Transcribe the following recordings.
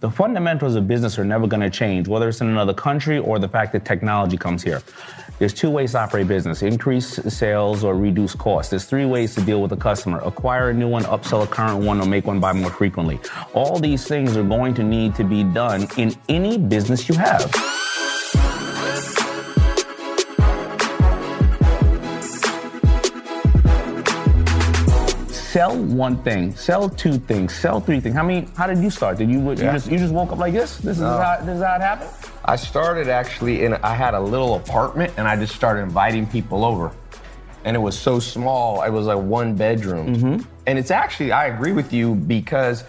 The fundamentals of business are never going to change, whether it's in another country or the fact that technology comes here. There's two ways to operate business increase sales or reduce costs. There's three ways to deal with a customer acquire a new one, upsell a current one, or make one buy more frequently. All these things are going to need to be done in any business you have. Sell one thing, sell two things, sell three things. How many? How did you start? Did you you Yeah. just you just woke up like this? This is No. how this is how it happened. I started actually in, I had a little apartment and I just started inviting people over. And it was so small, it was like one bedroom. Mm-hmm. And it's actually, I agree with you because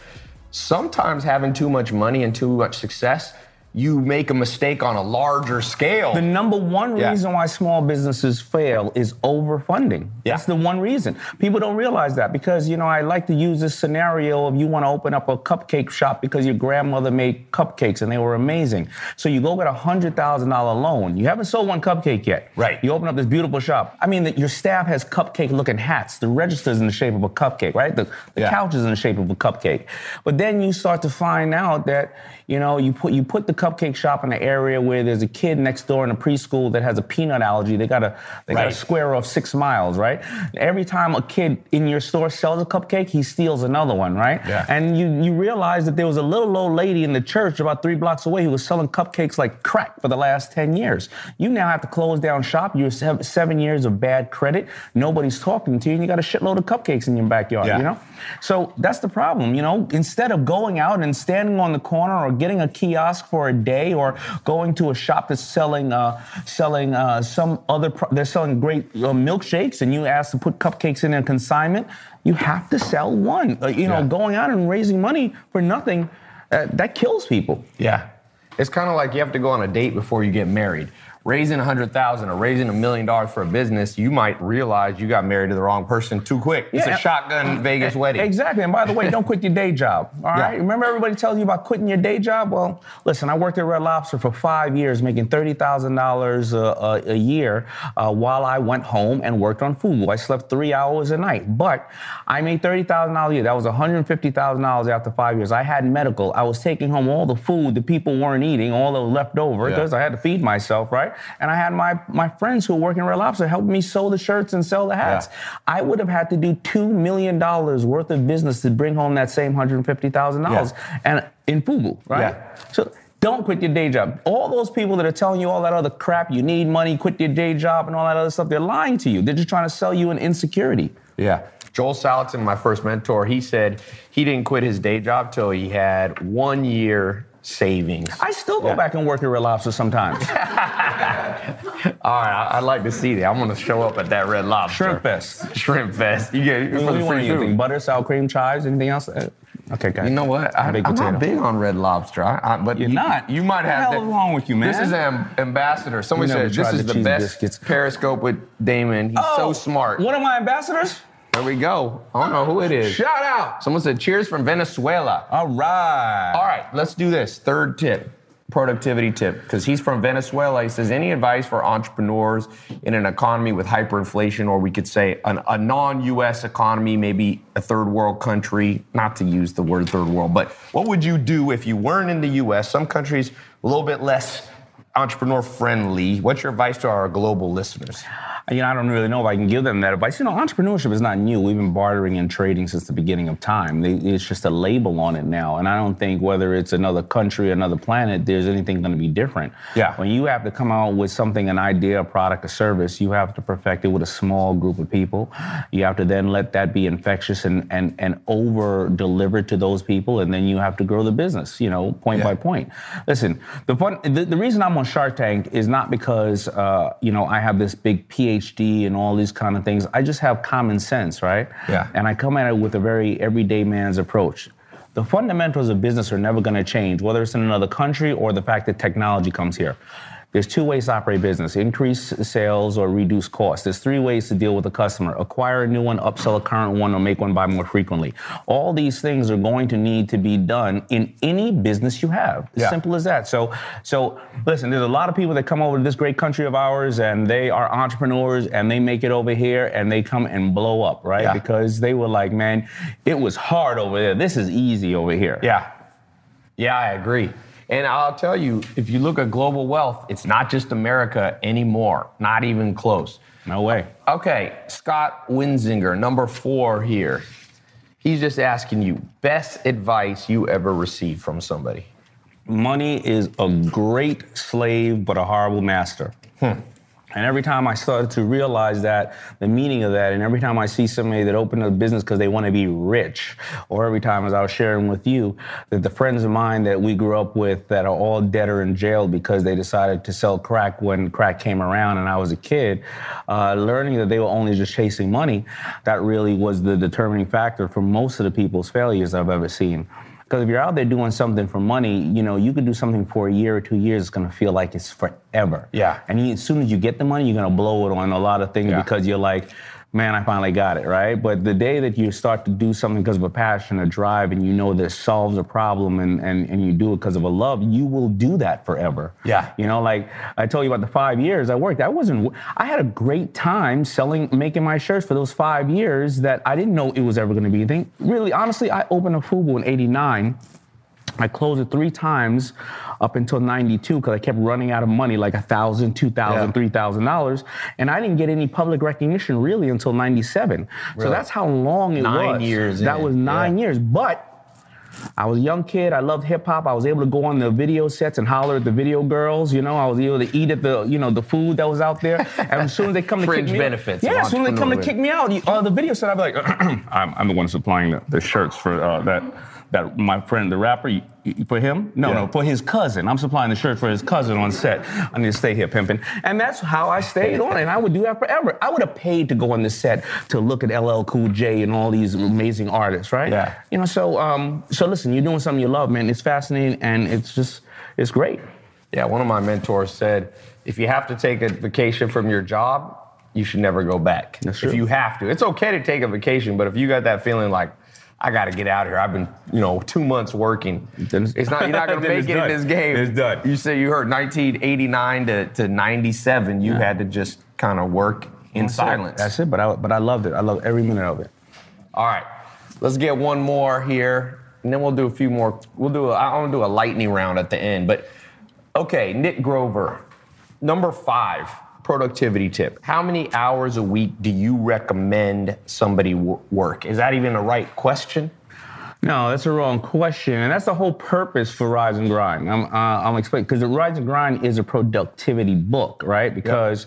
sometimes having too much money and too much success, you make a mistake on a larger scale. The number one Yeah. reason why small businesses fail is overfunding. Yeah. That's the one reason. People don't realize that because, you know, I like to use this scenario of you want to open up a cupcake shop because your grandmother made cupcakes and they were amazing. So you go get a $100,000 loan. You haven't sold one cupcake yet. Right. You open up this beautiful shop. I mean, the, your staff has cupcake looking hats. The register's in the shape of a cupcake, right? The, the Yeah. couch is in the shape of a cupcake. But then you start to find out that, you know, you put you put the cupcake shop in an area where there's a kid next door in a preschool that has a peanut allergy. They got to they got to square off six miles, right? Every time a kid in your store sells a cupcake, he steals another one, right? Yeah. And you you realize that there was a little old lady in the church about three blocks away who was selling cupcakes like crack for the last 10 years. You now have to close down shop. You have seven years of bad credit. Nobody's talking to you, and you got a shitload of cupcakes in your backyard, Yeah. you know? So that's the problem, you know? Instead of going out and standing on the corner or getting a kiosk for a day or going to a shop that's selling uh, selling uh, some other, pro- they're selling great uh, milkshakes and you ask to put cupcakes in a consignment, you have to sell one. Uh, you know, Yeah. going out and raising money for nothing, uh, that kills people. Yeah. It's kind of like you have to go on a date before you get married. Raising a hundred thousand or raising a million dollars for a business, you might realize you got married to the wrong person too quick. It's Yeah. a shotgun Vegas wedding. Exactly. And by the way, don't quit your day job. All right. Yeah. Remember everybody tells you about quitting your day job? Well, listen, I worked at Red Lobster for five years, making thirty thousand dollars a a year uh, while I went home and worked on FUBU. I slept three hours a night, but I made thirty thousand dollars a year. That was one hundred fifty thousand dollars after five years. I had medical. I was taking home all the food the people weren't eating, all that was left over Yeah. because I had to feed myself, right? And I had my my friends who were working at Red Lobster help me sew the shirts and sell the hats. Yeah. I would have had to do two million dollars worth of business to bring home that same hundred fifty thousand dollars, and in Fubu, right? Yeah. So don't quit your day job. All those people that are telling you all that other crap, you need money, quit your day job, and all that other stuff, they're lying to you. They're just trying to sell you an insecurity. Yeah. Joel Salatin, my first mentor, he said he didn't quit his day job till he had one year savings. I still go Yeah. back and work at Red Lobster sometimes. All right, I- I'd like to see that. I'm gonna show up at that Red Lobster. Shrimp Fest. Shrimp Fest. You get What do you want anything? Butter, sour cream, chives, anything else? Uh, Okay, guys. You know what? I, potato. not big on Red Lobster. I, I, but You're you, not? You might What the have. hell is wrong with you, man? This is an ambassador. Somebody said this is the the best biscuits. Periscope with Daymond. He's so smart. One of my ambassadors? There we go. I don't know who it is. Shout out. Someone said cheers from Venezuela. All right. All right, let's do this. Third tip, productivity tip, because he's from Venezuela. He says, any advice for entrepreneurs in an economy with hyperinflation, or we could say an, a non US economy, maybe a third world country, not to use the word third world, but what would you do if you weren't in the US? Some countries a little bit less entrepreneur friendly. What's your advice to our global listeners? You know, I don't really know if I can give them that advice. You know, entrepreneurship is not new. We've been bartering and trading since the beginning of time. It's just a label on it now. And I don't think whether it's another country, another planet, there's anything going to be different. Yeah. When you have to come out with something, an idea, a product, a service, you have to perfect it with a small group of people. You have to then let that be infectious and, and, and over deliver to those people. And then you have to grow the business, you know, point Yeah. by point. Listen, the fun, the, the reason I'm on Shark Tank is not because uh, you know I have this big PhD and all these kind of things. I just have common sense, right? Yeah. And I come at it with a very everyday man's approach. The fundamentals of business are never going to change, whether it's in another country or the fact that technology comes here. There's two ways to operate business increase sales or reduce costs. There's three ways to deal with a customer acquire a new one, upsell a current one, or make one buy more frequently. All these things are going to need to be done in any business you have. Yeah. simple as that. So, so listen, there's a lot of people that come over to this great country of ours and they are entrepreneurs and they make it over here and they come and blow up, right? Yeah. Because they were like, man, it was hard over there. This is easy over here. Yeah. Yeah, I agree. And I'll tell you, if you look at global wealth, it's not just America anymore, not even close. No way. Okay, Scott Winzinger, number four here. He's just asking you best advice you ever received from somebody. Money is a great slave, but a horrible master. Hmm. And every time I started to realize that, the meaning of that, and every time I see somebody that opened a business because they want to be rich, or every time as I was sharing with you, that the friends of mine that we grew up with that are all dead or in jail because they decided to sell crack when crack came around and I was a kid, uh, learning that they were only just chasing money, that really was the determining factor for most of the people's failures I've ever seen. Because if you're out there doing something for money, you know, you could do something for a year or two years, it's gonna feel like it's forever. Yeah. And you, as soon as you get the money, you're gonna blow it on a lot of things Yeah. because you're like, man, I finally got it, right? But the day that you start to do something because of a passion, a drive, and you know this solves a problem and, and, and you do it because of a love, you will do that forever. Yeah. You know, like I told you about the five years I worked, I wasn't, I had a great time selling, making my shirts for those five years that I didn't know it was ever gonna be anything. Really, honestly, I opened a FUBU in 89. I closed it three times up until 92 because I kept running out of money, like a thousand, two thousand, Yeah. three thousand dollars. And I didn't get any public recognition really until 97. So that's how long it Nine was. years That in, was nine yeah. years. But I was a young kid. I loved hip hop. I was able to go on the video sets and holler at the video girls. You know, I was able to eat at the, you know, the food that was out there. And as soon as they come to kick me benefits of yeah, as soon as they come to kick me out, you- uh, the video set, I'd be like, I'm, I'm the one supplying the, the shirts for uh, that. That my friend, the rapper, for him? No, Yeah. no, for his cousin. I'm supplying the shirt for his cousin on set. I need to stay here pimping. And that's how I stayed on. And I would do that forever. I would have paid to go on the set to look at LL Cool J and all these amazing artists, right? Yeah. You know, so um, so listen, you're doing something you love, man. It's fascinating and it's just it's great. Yeah, one of my mentors said, if you have to take a vacation from your job, you should never go back. That's If true. you have to. It's okay to take a vacation, but if you got that feeling like, I got to get out of here. I've been, you know, two months working. It's- not. You're not going to make it done. in this game. It's done. You say you heard 1989 to, to 97. You had to just kind of work in That's it. silence. That's it. But I but I loved it. I loved every minute of it. All right, let's get one more here, and then we'll do a few more. We'll do. A, I want to do a lightning round at the end, but okay, Nick Grover, number five, productivity tip. How many hours a week do you recommend somebody w- work? Is that even the right question? No, that's a wrong question, and that's the whole purpose for Rise and Grind. I'm, uh, I'm explaining because the Rise and Grind is a productivity book, right? Because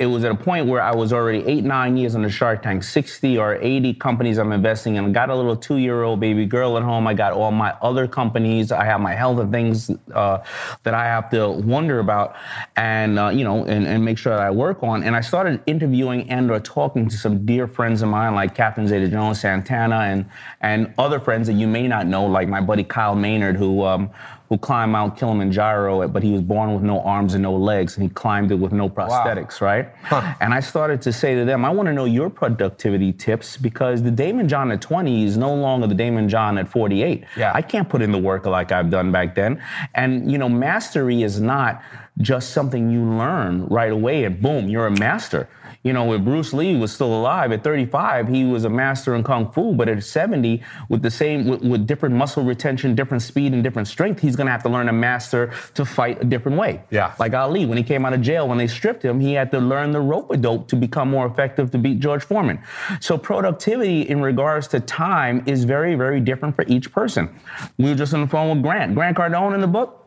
it was at a point where I was already eight, nine years on the Shark Tank, 60 or 80 companies I'm investing in. I got a little two-year-old baby girl at home. I got all my other companies. I have my health and things uh, that I have to wonder about, and uh, you know, and, and make sure that I work on. And I started interviewing and or talking to some dear friends of mine, like Catherine Zeta Jones, Santana, and and other friends that you may not know, like my buddy Kyle Maynard, who um, who climbed Mount Kilimanjaro, but he was born with no arms and no legs, and he climbed it with no prosthetics, right? And I started to say to them, I want to know your productivity tips because the Daymond John at 20 is no longer the Daymond John at 48. Yeah. I can't put in the work like I've done back then. And you know, mastery is not just something you learn right away and boom, you're a master. You know, when Bruce Lee was still alive at 35, he was a master in kung fu. But at 70, with the same, with, with different muscle retention, different speed, and different strength, he's going to have to learn a master to fight a different way. Yeah. Like Ali, when he came out of jail, when they stripped him, he had to learn the rope a dope to become more effective to beat George Foreman. So productivity in regards to time is very, very different for each person. We were just on the phone with Grant. Grant Cardone in the book.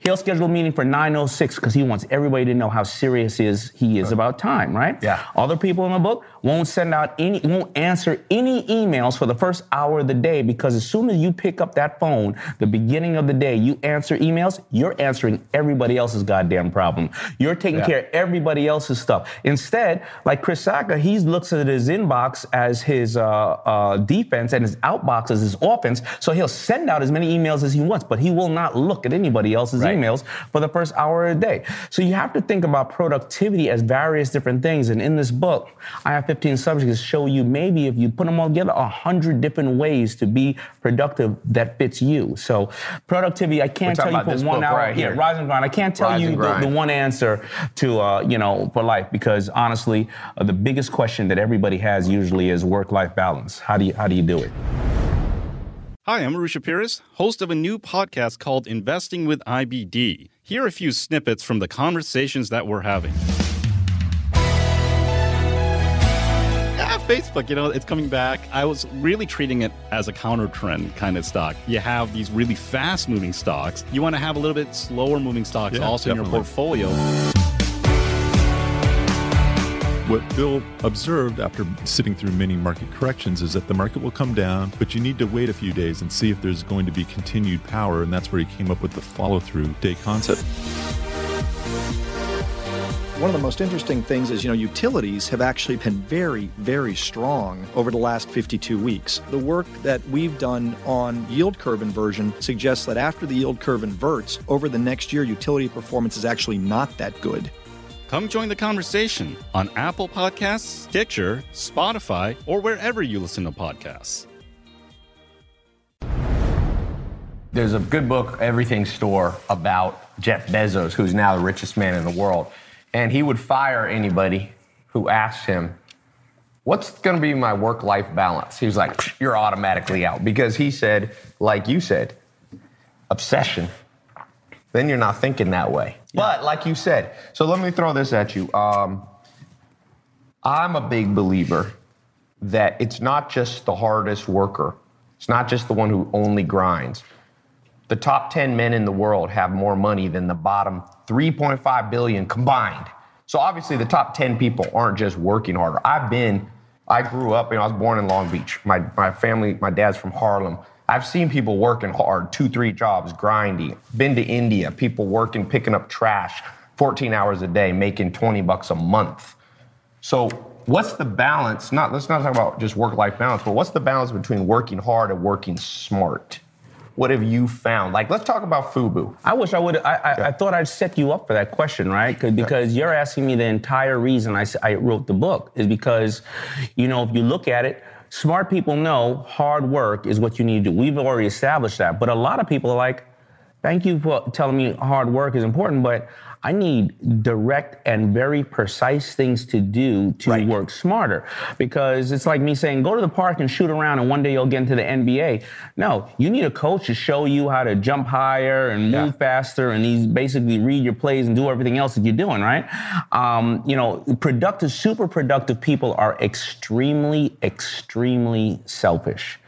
He'll schedule a meeting for 9.06 because he wants everybody to know how serious is he is about time, right? Yeah. Other people in the book won't send out any, won't answer any emails for the first hour of the day because as soon as you pick up that phone, the beginning of the day, you answer emails, you're answering everybody else's goddamn problem. You're taking Yeah. care of everybody else's stuff. Instead, like Chris Sacca, he looks at his inbox as his uh, uh, defense and his outbox as his offense. So he'll send out as many emails as he wants, but he will not look at anybody else's Right. emails for the first hour of the day. So you have to think about productivity as various different things. And in this book, I have 15 subjects to show you maybe if you put them all together, a hundred different ways to be productive that fits you. So productivity, I can't tell you about for one book hour. right yeah, here. rise and grind. I can't tell Rise you the, the one answer to uh, you know for life because honestly, uh, the biggest question that everybody has usually is work-life balance. How do you how do you do it? Hi, I'm Arusha Pires, host of a new podcast called Investing with IBD. Here are a few snippets from the conversations that we're having. Facebook, you know, it's coming back. I was really treating it as a counter trend kind of stock. You have these really fast moving stocks. You want to have a little bit slower moving stocks Yeah, also in your portfolio. What Bill observed after sitting through many market corrections is that the market will come down, but you need to wait a few days and see if there's going to be continued power. And that's where he came up with the follow through day concept. One of the most interesting things is, you know, utilities have actually been very, very strong over the last 52 weeks. The work that we've done on yield curve inversion suggests that after the yield curve inverts, over the next year, utility performance is actually not that good. Come join the conversation on Apple Podcasts, Stitcher, Spotify, or wherever you listen to podcasts. There's a good book, Everything Store, about Jeff Bezos, who's now the richest man in the world. And he would fire anybody who asked him, What's going to be my work life balance? He was like, You're automatically out. Because he said, like you said, obsession. Then you're not thinking that way. But like you said, so let me throw this at you. Um, I'm a big believer that it's not just the hardest worker, it's not just the one who only grinds the top 10 men in the world have more money than the bottom 3.5 billion combined. So obviously the top 10 people aren't just working harder. I've been, I grew up, you know, I was born in Long Beach. My, my family, my dad's from Harlem. I've seen people working hard, two, three jobs, grinding. Been to India, people working, picking up trash 14 hours a day, making 20 bucks a month. So what's the balance? Not let's not talk about just work-life balance, but what's the balance between working hard and working smart? What have you found? Like, let's talk about FUBU. I wish I would. I, I, I thought I'd set you up for that question, right? 'Cause- Because you're asking me the entire reason I wrote the book is because, you know, if you look at it, smart people know hard work is what you need to do. We've already established that. But a lot of people are like, thank you for telling me hard work is important, but I need direct and very precise things to do to Right. work smarter. Because it's like me saying, go to the park and shoot around and one day you'll get into the NBA. No, you need a coach to show you how to jump higher and move Yeah. faster and these basically read your plays and do everything else that you're doing, right? Um, you know, productive, super productive people are extremely, extremely selfish.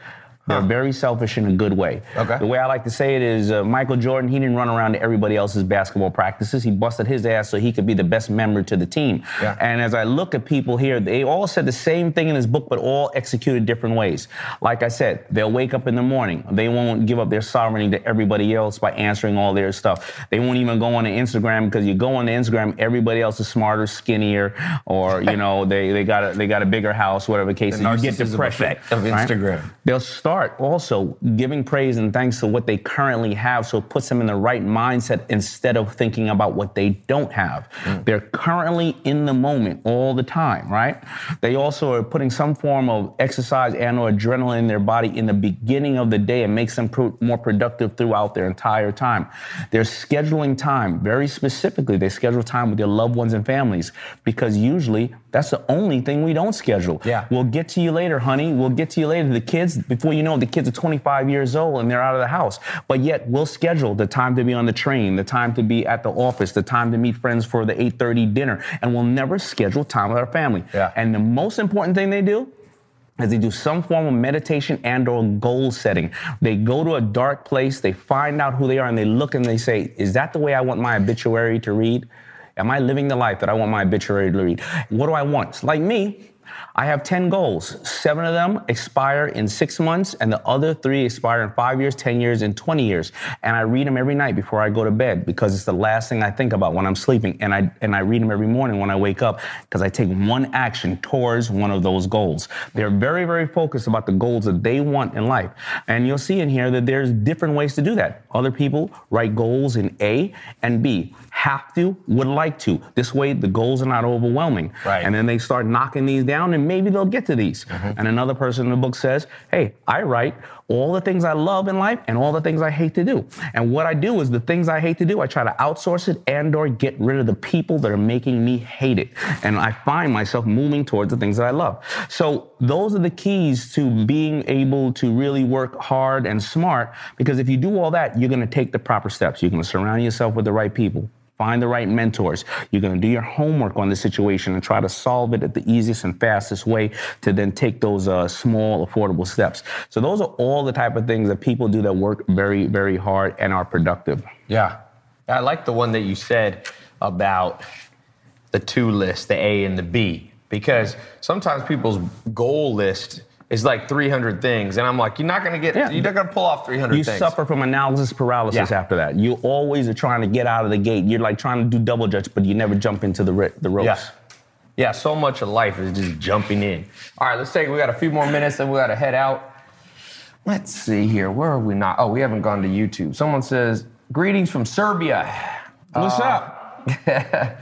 They're very selfish in a good way. Okay. The way I like to say it is uh, Michael Jordan, he didn't run around to everybody else's basketball practices. He busted his ass so he could be the best member to the team. Yeah. And as I look at people here, they all said the same thing in this book, but all executed different ways. Like I said, they'll wake up in the morning. They won't give up their sovereignty to everybody else by answering all their stuff. They won't even go on to Instagram because you go on to Instagram, everybody else is smarter, skinnier, or you know they, they got a they got a bigger house, whatever the case. The is. you get depression effect of right? Instagram. They'll start also giving praise and thanks to what they currently have, so it puts them in the right mindset instead of thinking about what they don't have. Mm. They're currently in the moment all the time, right? They also are putting some form of exercise and or adrenaline in their body in the beginning of the day and makes them pro- more productive throughout their entire time. They're scheduling time very specifically. They schedule time with their loved ones and families because usually that's the only thing we don't schedule. Yeah. We'll get to you later, honey. We'll get to you later. The kids, before you know it, the kids are 25 years old and they're out of the house. But yet we'll schedule the time to be on the train, the time to be at the office, the time to meet friends for the 8:30 dinner, and we'll never schedule time with our family. Yeah. And the most important thing they do is they do some form of meditation and or goal setting. They go to a dark place, they find out who they are, and they look and they say, is that the way I want my obituary to read? Am I living the life that I want my obituary to read? What do I want? Like me, I have 10 goals. Seven of them expire in six months, and the other three expire in five years, 10 years, and 20 years. And I read them every night before I go to bed because it's the last thing I think about when I'm sleeping. And I, and I read them every morning when I wake up because I take one action towards one of those goals. They're very, very focused about the goals that they want in life. And you'll see in here that there's different ways to do that. Other people write goals in A and B. Have to, would like to. This way, the goals are not overwhelming. Right. And then they start knocking these down down and maybe they'll get to these. Mm-hmm. And another person in the book says, hey, I write all the things I love in life and all the things I hate to do. And what I do is the things I hate to do, I try to outsource it and or get rid of the people that are making me hate it. And I find myself moving towards the things that I love. So those are the keys to being able to really work hard and smart because if you do all that, you're going to take the proper steps. You're going to surround yourself with the right people. Find the right mentors. You're going to do your homework on the situation and try to solve it at the easiest and fastest way to then take those uh, small, affordable steps. So, those are all the type of things that people do that work very, very hard and are productive. Yeah. I like the one that you said about the two list, the A and the B, because sometimes people's goal list is like 300 things. And I'm like, you're not going to get, Yeah. you're not going to pull off 300 You things. suffer from analysis paralysis Yeah. after that. You always are trying to get out of the gate. You're like trying to do double dutch, but you never jump into the, the ropes. Yeah. Yeah, so much of life is just jumping in. All right, let's take, we got a few more minutes and we got to head out. Let's see here. Where are we not? Oh, we haven't gone to YouTube. Someone says, greetings from Serbia. What's Uh, up?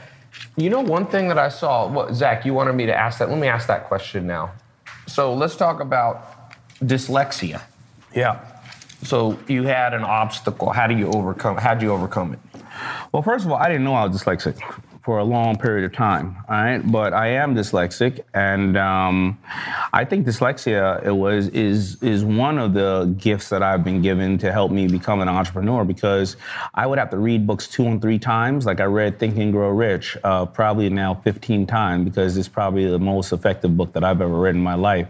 You know, one thing that I saw, what, Zach, you wanted me to ask that. Let me ask that question now. So let's talk about dyslexia. Yeah. So you had an obstacle. How do you overcome? How do you overcome it? Well, first of all, I didn't know I was dyslexic for a long period of time. All right, but I am dyslexic, and um, I think dyslexia it was is is one of the gifts that I've been given to help me become an entrepreneur because I would have to read books two and three times. Like I read Think and Grow Rich uh, probably now 15 times because it's probably the most effective book that I've ever read in my life.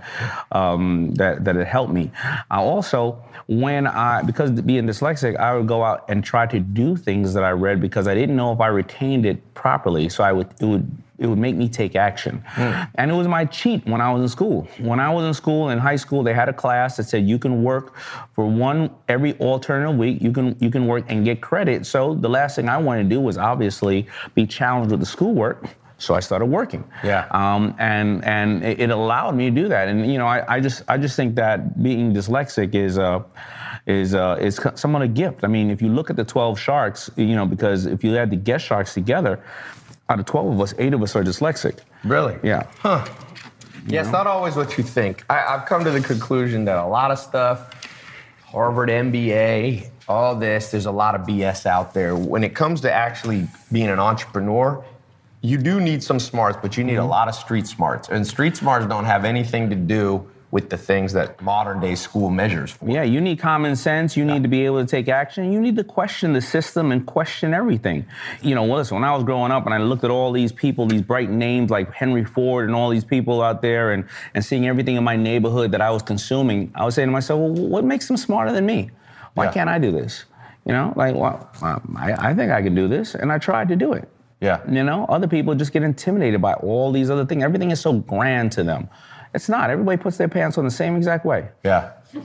Um, that that it helped me. I also when I because being dyslexic, I would go out and try to do things that I read because I didn't know if I retained it properly. So I would it would it would make me take action. And it was my cheat when I was in school. When I was in school in high school, they had a class that said you can work for one every alternate week. You can you can work and get credit. So the last thing I wanted to do was obviously be challenged with the schoolwork. So I started working. Yeah. Um, and and it, it allowed me to do that. And you know, I, I just I just think that being dyslexic is uh, is uh, is somewhat a gift. I mean, if you look at the twelve sharks, you know, because if you add the guest sharks together, out of twelve of us, eight of us are dyslexic. Really? Yeah. Huh. Yeah, it's not always what you think. I, I've come to the conclusion that a lot of stuff, Harvard MBA, all this, there's a lot of BS out there. When it comes to actually being an entrepreneur, you do need some smarts, but you need a lot of street smarts. And street smarts don't have anything to do with the things that modern day school measures for. Yeah, you need common sense. You need to be able to take action. You need to question the system and question everything. You know, listen, when I was growing up and I looked at all these people, these bright names like Henry Ford and all these people out there and, and seeing everything in my neighborhood that I was consuming, I was saying to myself, well, what makes them smarter than me? Why Yeah. can't I do this? You know, like, well, I, I think I can do this. And I tried to do it. Yeah. You know, other people just get intimidated by all these other things. Everything is so grand to them. It's not. Everybody puts their pants on the same exact way. Yeah.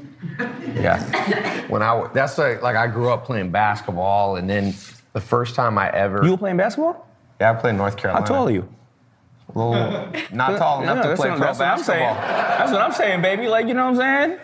Yeah. When I that's like, like I grew up playing basketball, and then the first time I ever You were playing basketball? yeah I played in North How Carolina. tall are you? little not tall enough Yeah, to play what- pro that's what I'm saying. That's what I'm saying, baby. Like, you know what I'm saying?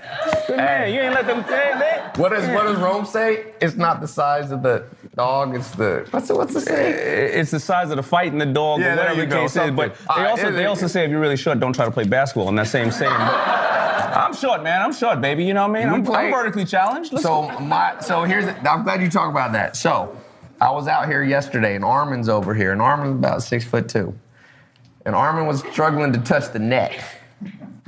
Good man. You ain't let them say that. What does what does Rome say? It's not the size of the dog. It's the what's the what's the saying? It's the size of the fight and the dog, Yeah, whatever the go, case is. But All they also it- they also say if you're really short, don't try to play basketball. In that same saying. I'm short, man. I'm short, baby. You know what I mean? I'm, play- I'm vertically challenged. Let's So my so here's the, I'm glad you talk about that. So I was out here yesterday, and Armin's over here, and Armin's about six foot two, and Armin was struggling to touch the net.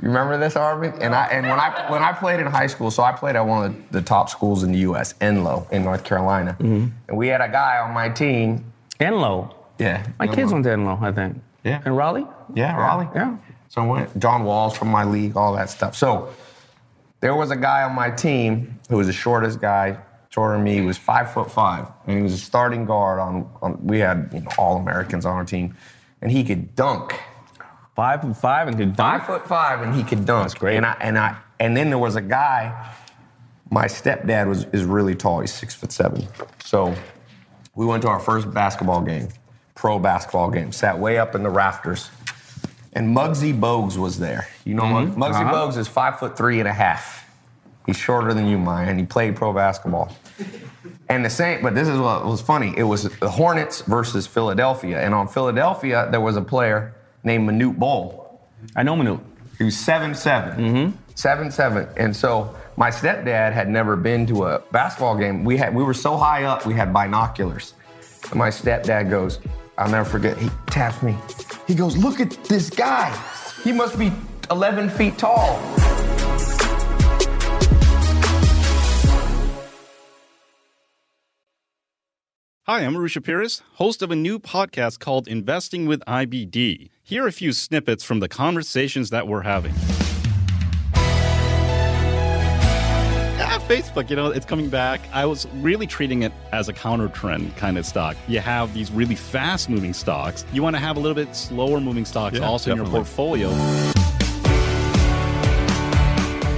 You remember this, Arvin? And I and when I when I played in high school, so I played at one of the top schools in the U.S., Enloe in North Carolina, mm-hmm. and we had a guy on my team. Enloe. Yeah, My kids went to Enloe, I think. Yeah. In Raleigh? Yeah, Raleigh. Yeah. So I went, John Walls from my league, all that stuff. So there was a guy on my team who was the shortest guy, shorter than me. He was five foot five, and he was a starting guard on. on we had you know, all Americans on our team, and he could dunk. Five and five and could dunk. Five foot five, and he could dunk. That's great. And I and I and then there was a guy. My stepdad was is really tall. He's six foot seven. So we went to our first basketball game, pro basketball game. Sat way up in the rafters, and Muggsy Bogues was there. You know, Mug- Muggsy Uh-huh. Bogues is five foot three and a half. He's shorter than you, Maya, and he played pro basketball. And the same, but this is what was funny. It was the Hornets versus Philadelphia, and on Philadelphia there was a player named Manute Bol. I know Manute. He was seven Mm-hmm. Seven seven. And so my stepdad had never been to a basketball game. We had we were so high up, we had binoculars. And my stepdad goes, I'll never forget. He taps me. He goes, "Look at this guy. He must be 11 feet tall." Hi, I'm Arusha Pires, host of a new podcast called Investing with IBD. Here are a few snippets from the conversations that we're having. Yeah, Facebook, you know, it's coming back. I was really treating it as a counter trend kind of stock. You have these really fast moving stocks. You want to have a little bit slower moving stocks Yeah, also in your portfolio.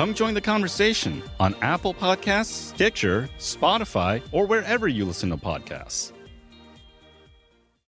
Come join the conversation on Apple Podcasts, Stitcher, Spotify, or wherever you listen to podcasts.